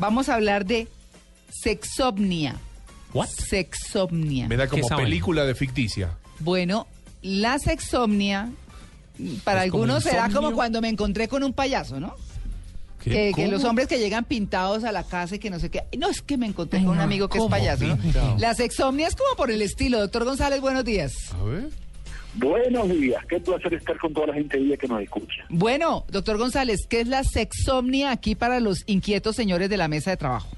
Vamos a hablar de sexomnia. What? Sexomnia. Me da como película de ficticia. Bueno, la sexomnia para ¿Es como algunos será insomnio? como cuando me encontré con un payaso, ¿no? ¿Qué? Que, que ¿Cómo? los hombres que llegan pintados a la casa y que no sé qué. No, es que me encontré Ay, con un no, amigo que es ¿cómo payaso, ¿no? pintado? La sexomnia es como por el estilo. Doctor González, buenos días. A ver. Buenos días, qué placer estar con toda la gente hoy que nos escucha. Bueno, doctor González, ¿qué es la sexomnia aquí para los inquietos señores de la mesa de trabajo?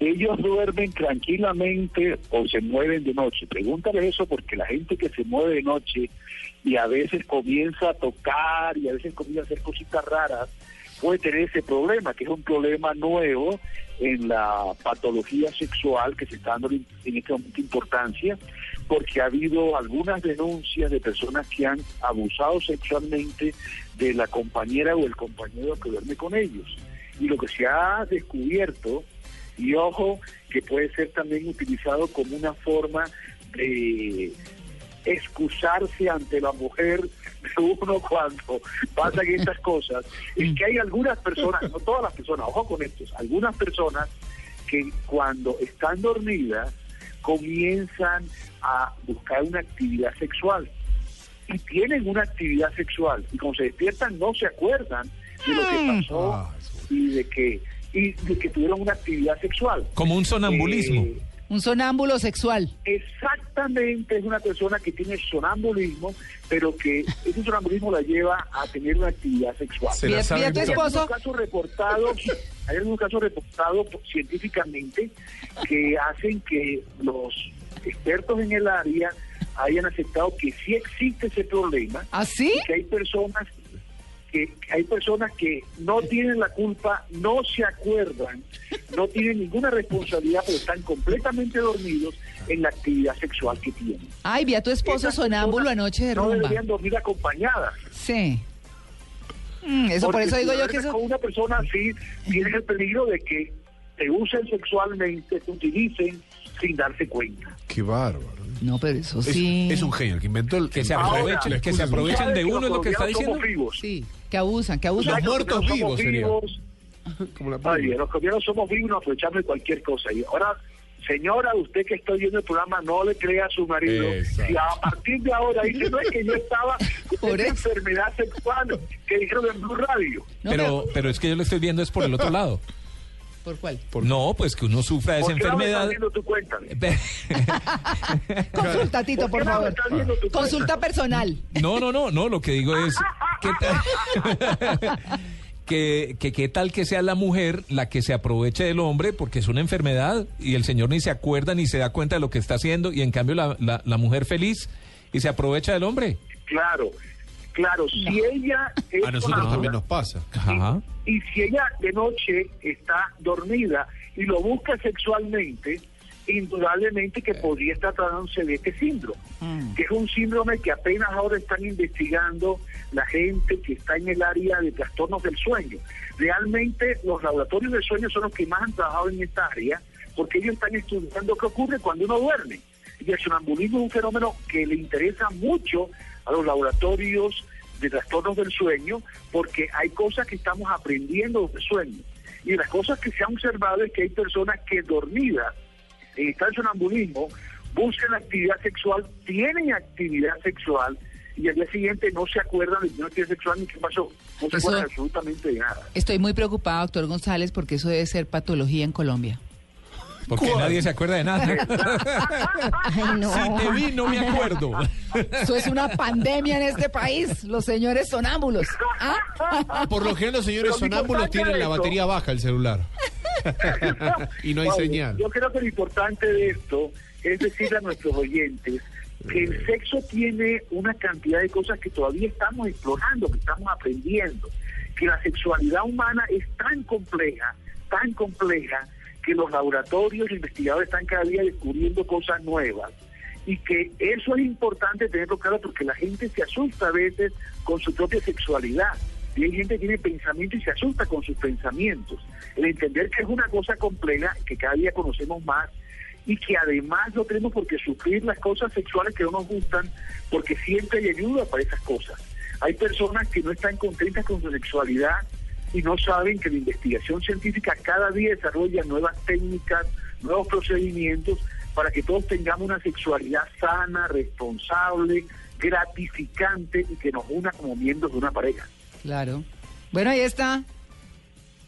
Ellos duermen tranquilamente o se mueven de noche. Pregúntale eso porque la gente que se mueve de noche y a veces comienza a tocar y a veces comienza a hacer cositas raras, puede tener ese problema, que es un problema nuevo en la patología sexual que se está dando en este momento importancia, porque ha habido algunas denuncias de personas que han abusado sexualmente de la compañera o el compañero que duerme con ellos. Y lo que se ha descubierto, y ojo, que puede ser también utilizado como una forma de excusarse ante la mujer de uno cuando pasan estas cosas, es que hay algunas personas, no todas las personas, ojo con estos, algunas personas que cuando están dormidas comienzan a buscar una actividad sexual y tienen una actividad sexual y cuando se despiertan no se acuerdan de lo que pasó Ah, y de que y de que tuvieron una actividad sexual. Como un sonambulismo. Eh, Un sonámbulo sexual. Exactamente, es una persona que tiene sonambulismo, pero que ese sonambulismo la lleva a tener una actividad sexual. Se la sabe. Hay esposo. algunos casos reportados, hay algunos casos reportados científicamente que hacen que los expertos en el área hayan aceptado que sí existe ese problema, ¿Así? que hay personas que hay personas que no tienen la culpa, no se acuerdan, no tienen ninguna responsabilidad, pero están completamente dormidos en la actividad sexual que tienen. Ay, vi a tu esposo Esas sonámbulo anoche de No rumba. deberían dormir acompañadas. Sí. Mm, eso por eso si digo yo que eso... Con una persona así, tienes el peligro de que te usen sexualmente, te utilicen sin darse cuenta. Qué bárbaro. No, pero eso Es, sí. es un genio el que inventó el. Que se aprovechen, que se excusa. aprovechen de ¿Sabes que uno, es lo que está diciendo. Sí, que abusan, que abusan. Los muertos Nosotros vivos somos sería. vivos, Como la Ay, los colombianos somos vivos y nos aprovechamos de cualquier cosa. Y ahora, señora, usted que está oyendo el programa, no le crea a su marido. Exacto. Si a partir de ahora dice, no es que yo estaba con Por esa enfermedad sexual que dijeron en Blue Radio. No, Pero, pero es que yo lo estoy viendo es por el otro lado. ¿Por cuál? No, pues que uno sufra de esa ¿Por qué no me estás enfermedad. viendo tú cuéntame? Consulta, Tito, por me favor. viendo Consulta personal. No, no, no, no, lo que digo es ¿qué tal? que, que qué tal que sea la mujer la que se aproveche del hombre porque es una enfermedad y el señor ni se acuerda ni se da cuenta de lo que está haciendo y en cambio la, la, la mujer feliz y se aprovecha del hombre. Claro, claro, si ella es A nosotros sonávula, también nos pasa. Ajá. y si ella de noche está dormida y lo busca sexualmente, indudablemente que podría estar tratándose de este síndrome, que es un síndrome que apenas ahora están investigando la gente que está en el área de trastornos del sueño. Realmente los laboratorios del sueño son los que más han trabajado en esta área, porque ellos están estudiando qué ocurre cuando uno duerme. Y el sonambulismo es un fenómeno que le interesa mucho a los laboratorios de trastornos del sueño, porque hay cosas que estamos aprendiendo del sueño. Y las cosas que se han observado es que hay personas que dormidas en estado de sonambulismo buscan actividad sexual, tienen actividad sexual y al día siguiente no se acuerdan de que no tiene sexual ni qué pasó. No se Eso- acuerdan absolutamente de nada. Estoy muy preocupada, doctor González, porque eso debe ser patología en Colombia. Porque nadie se acuerda de nada. Si te vi, no me acuerdo. Eso es una pandemia en este país, los señores sonámbulos. ¿Ah? Por lo general los señores Pero sonámbulos tienen la batería baja el celular. y no hay señal. Yo creo que lo importante de esto es decirle a nuestros oyentes que el sexo tiene una cantidad de cosas que todavía estamos explorando, que estamos aprendiendo, que la sexualidad humana es tan compleja, tan compleja, que los laboratorios y investigadores están cada día descubriendo cosas nuevas y que eso es importante tenerlo claro porque la gente se asusta a veces con su propia sexualidad. Y hay gente que tiene pensamientos y se asusta con sus pensamientos. El entender que es una cosa compleja, que cada día conocemos más, y que además no tenemos por qué sufrir las cosas sexuales que no nos gustan, porque siempre hay ayuda para esas cosas. Hay personas que no están contentas con su sexualidad y no saben que la investigación científica cada día desarrolla nuevas técnicas, nuevos procedimientos para que todos tengamos una sexualidad sana, responsable, gratificante y que nos una como miembros de una pareja. Claro. Bueno, ahí está.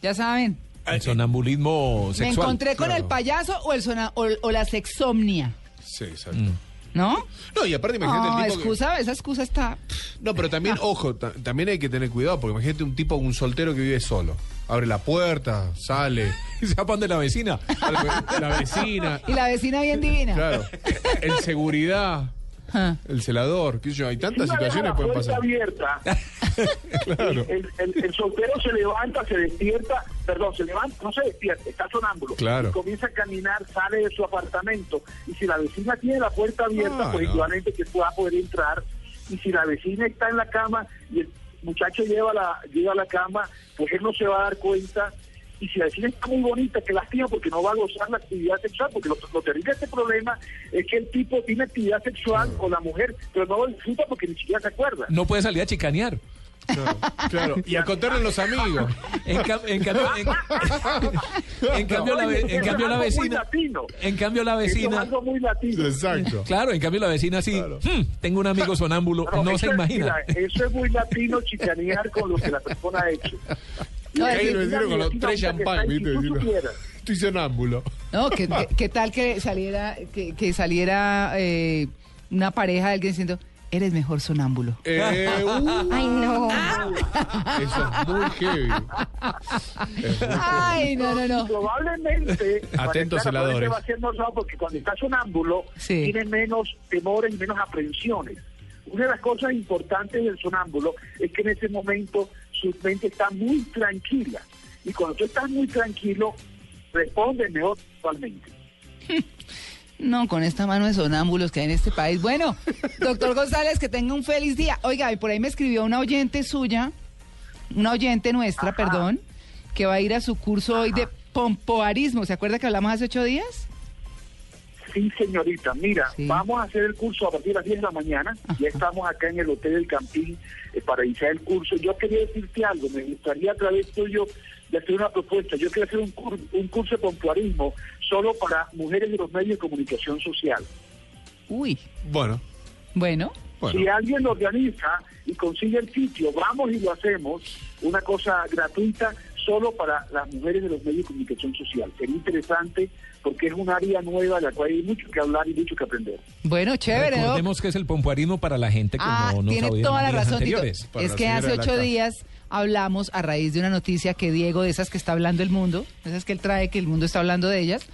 Ya saben. El sonambulismo Me sexual. encontré con claro. el payaso o, el sona- o, o la sexomnia, Sí, exacto. Mm. ¿no? No, y aparte imagínate No, el tipo que- excusa, esa excusa está... No, pero también, ojo, ta- también hay que tener cuidado, porque imagínate un tipo, un soltero que vive solo. Abre la puerta, sale, Y se van de la vecina. la vecina, Y la vecina bien divina. claro, el seguridad, Ah. el celador, qué sé yo, hay tantas Si situaciones la que pueden puerta pasar. abierta, Claro, el, el- el soltero se levanta, se despierta, perdón, se levanta, no se despierta, está sonámbulo. Claro. Y comienza a caminar, sale de su apartamento. Y si la vecina tiene la puerta abierta, Ah, pues no. igualmente que pueda poder entrar. Y si la vecina está en la cama y el muchacho lleva la, lleva a la cama, pues él no se va a dar cuenta. Y si la vecina está muy bonita, que lástima porque no va a gozar la actividad sexual, porque lo, lo terrible de este problema es que el tipo tiene actividad sexual con la mujer, pero no lo disfruta porque ni siquiera se acuerda. No puede salir a chicanear. claro, claro. Y a contarle a los amigos. En, cam- en cambio, en, en cambio, la, ve- en cambio la vecina. En cambio la vecina. algo muy latino. Exacto. Claro, en cambio la vecina sí. Claro. "Hmm, tengo un amigo sonámbulo. No se es- imagina. mira, eso es muy latino chicanear con lo que la persona ha hecho. No, es lo vecino con los tres champán, ¿viste? Estoy sonámbulo. No, ¿qué, qué- qué tal que saliera, que, que saliera eh, una pareja de alguien diciendo, eres mejor sonámbulo? Eh, uh, Ay, no. eso es muy heavy. Es muy Ay, no, no, no. Probablemente. Atentos, celadores. probablemente Va a ser normal porque cuando está sonámbulo, Sí. tiene menos temores y menos aprensiones. Una de las cosas importantes del sonámbulo es que en ese momento su mente está muy tranquila. Y cuando tú estás muy tranquilo, respondes mejor actualmente. No, con esta mano de sonámbulos que hay en este país. Bueno, doctor González, que tenga un feliz día. Oiga, y por ahí me escribió una oyente suya, una oyente nuestra, Ajá. perdón, que va a ir a su curso hoy de pompoarismo. ¿Se acuerda que hablamos hace ocho días? Sí, señorita. Mira, Sí. vamos a hacer el curso a partir de las 10 de la mañana. Ya estamos acá en el Hotel del Campín eh, para iniciar el curso. Yo quería decirte algo. Me gustaría a través tuyo de hacer una propuesta. Yo quiero hacer un, cur- un curso de pompoarismo solo para mujeres de los medios de comunicación social. Uy, Bueno, bueno. bueno. Si alguien lo organiza y consigue el sitio, vamos y lo hacemos. Una cosa gratuita solo para las mujeres de los medios de comunicación social. Sería interesante porque es un área nueva de la cual hay mucho que hablar y mucho que aprender. Bueno, chévere, ¿no? Recordemos que es el pompoarismo para la gente que Ah, no nos tiene en toda la razón, Tito. Es la que hace ocho días hablamos a raíz de una noticia que Diego, de esas que está hablando el mundo, esas que él trae, que el mundo está hablando de ellas,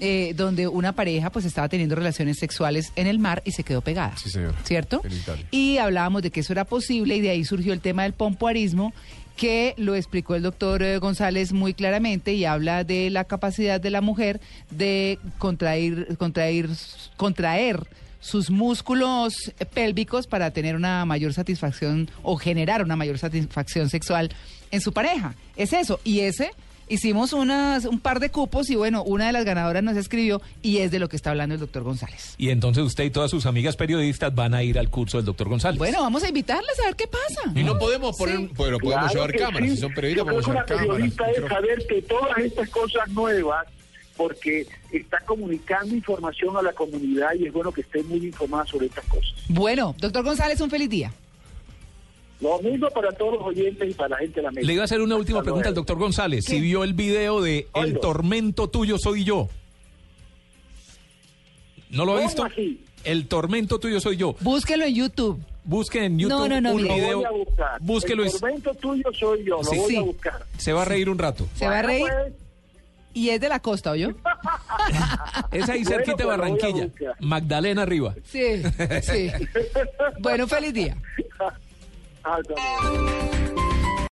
eh, donde una pareja pues estaba teniendo relaciones sexuales en el mar y se quedó pegada. Sí, señora. ¿Cierto? En Italia. Y hablábamos de que eso era posible y de ahí surgió el tema del pompoarismo que lo explicó el doctor eh, González muy claramente y habla de la capacidad de la mujer de contraer, contraer, contraer sus músculos pélvicos para tener una mayor satisfacción o generar una mayor satisfacción sexual en su pareja. Es eso. Y ese hicimos unas, un par de cupos y bueno, una de las ganadoras nos escribió y es de lo que está hablando el doctor González. Y entonces usted y todas sus amigas periodistas van a ir al curso del doctor González. Bueno, vamos a invitarlas a ver qué pasa. Y no podemos poner, Sí. lo podemos Claro llevar cámaras, sí. si son periodistas podemos llevar cámaras. periodista es saber que todas estas cosas nuevas, porque está comunicando información a la comunidad y es bueno que esté muy informada sobre estas cosas. Bueno, doctor González, un feliz día. Lo mismo para todos los oyentes y para la gente de la mesa. Le iba a hacer una última Hasta pregunta al doctor González. Si vio el video de El Oigo. tormento tuyo soy yo. ¿No lo ha ¿Cómo visto? así? El tormento tuyo soy yo. Búsquelo en YouTube. Busque en YouTube No, no, no, un mire. Lo video. voy a buscar. Búsquelo. El tormento tuyo soy yo, lo Sí. voy Sí. a buscar. Se va a reír un rato. Se va a reír pues, y es de la costa, ¿oyó? Es ahí Bueno, cerquita de pues Barranquilla. Magdalena arriba. Sí, sí. Bueno, feliz día. 好的。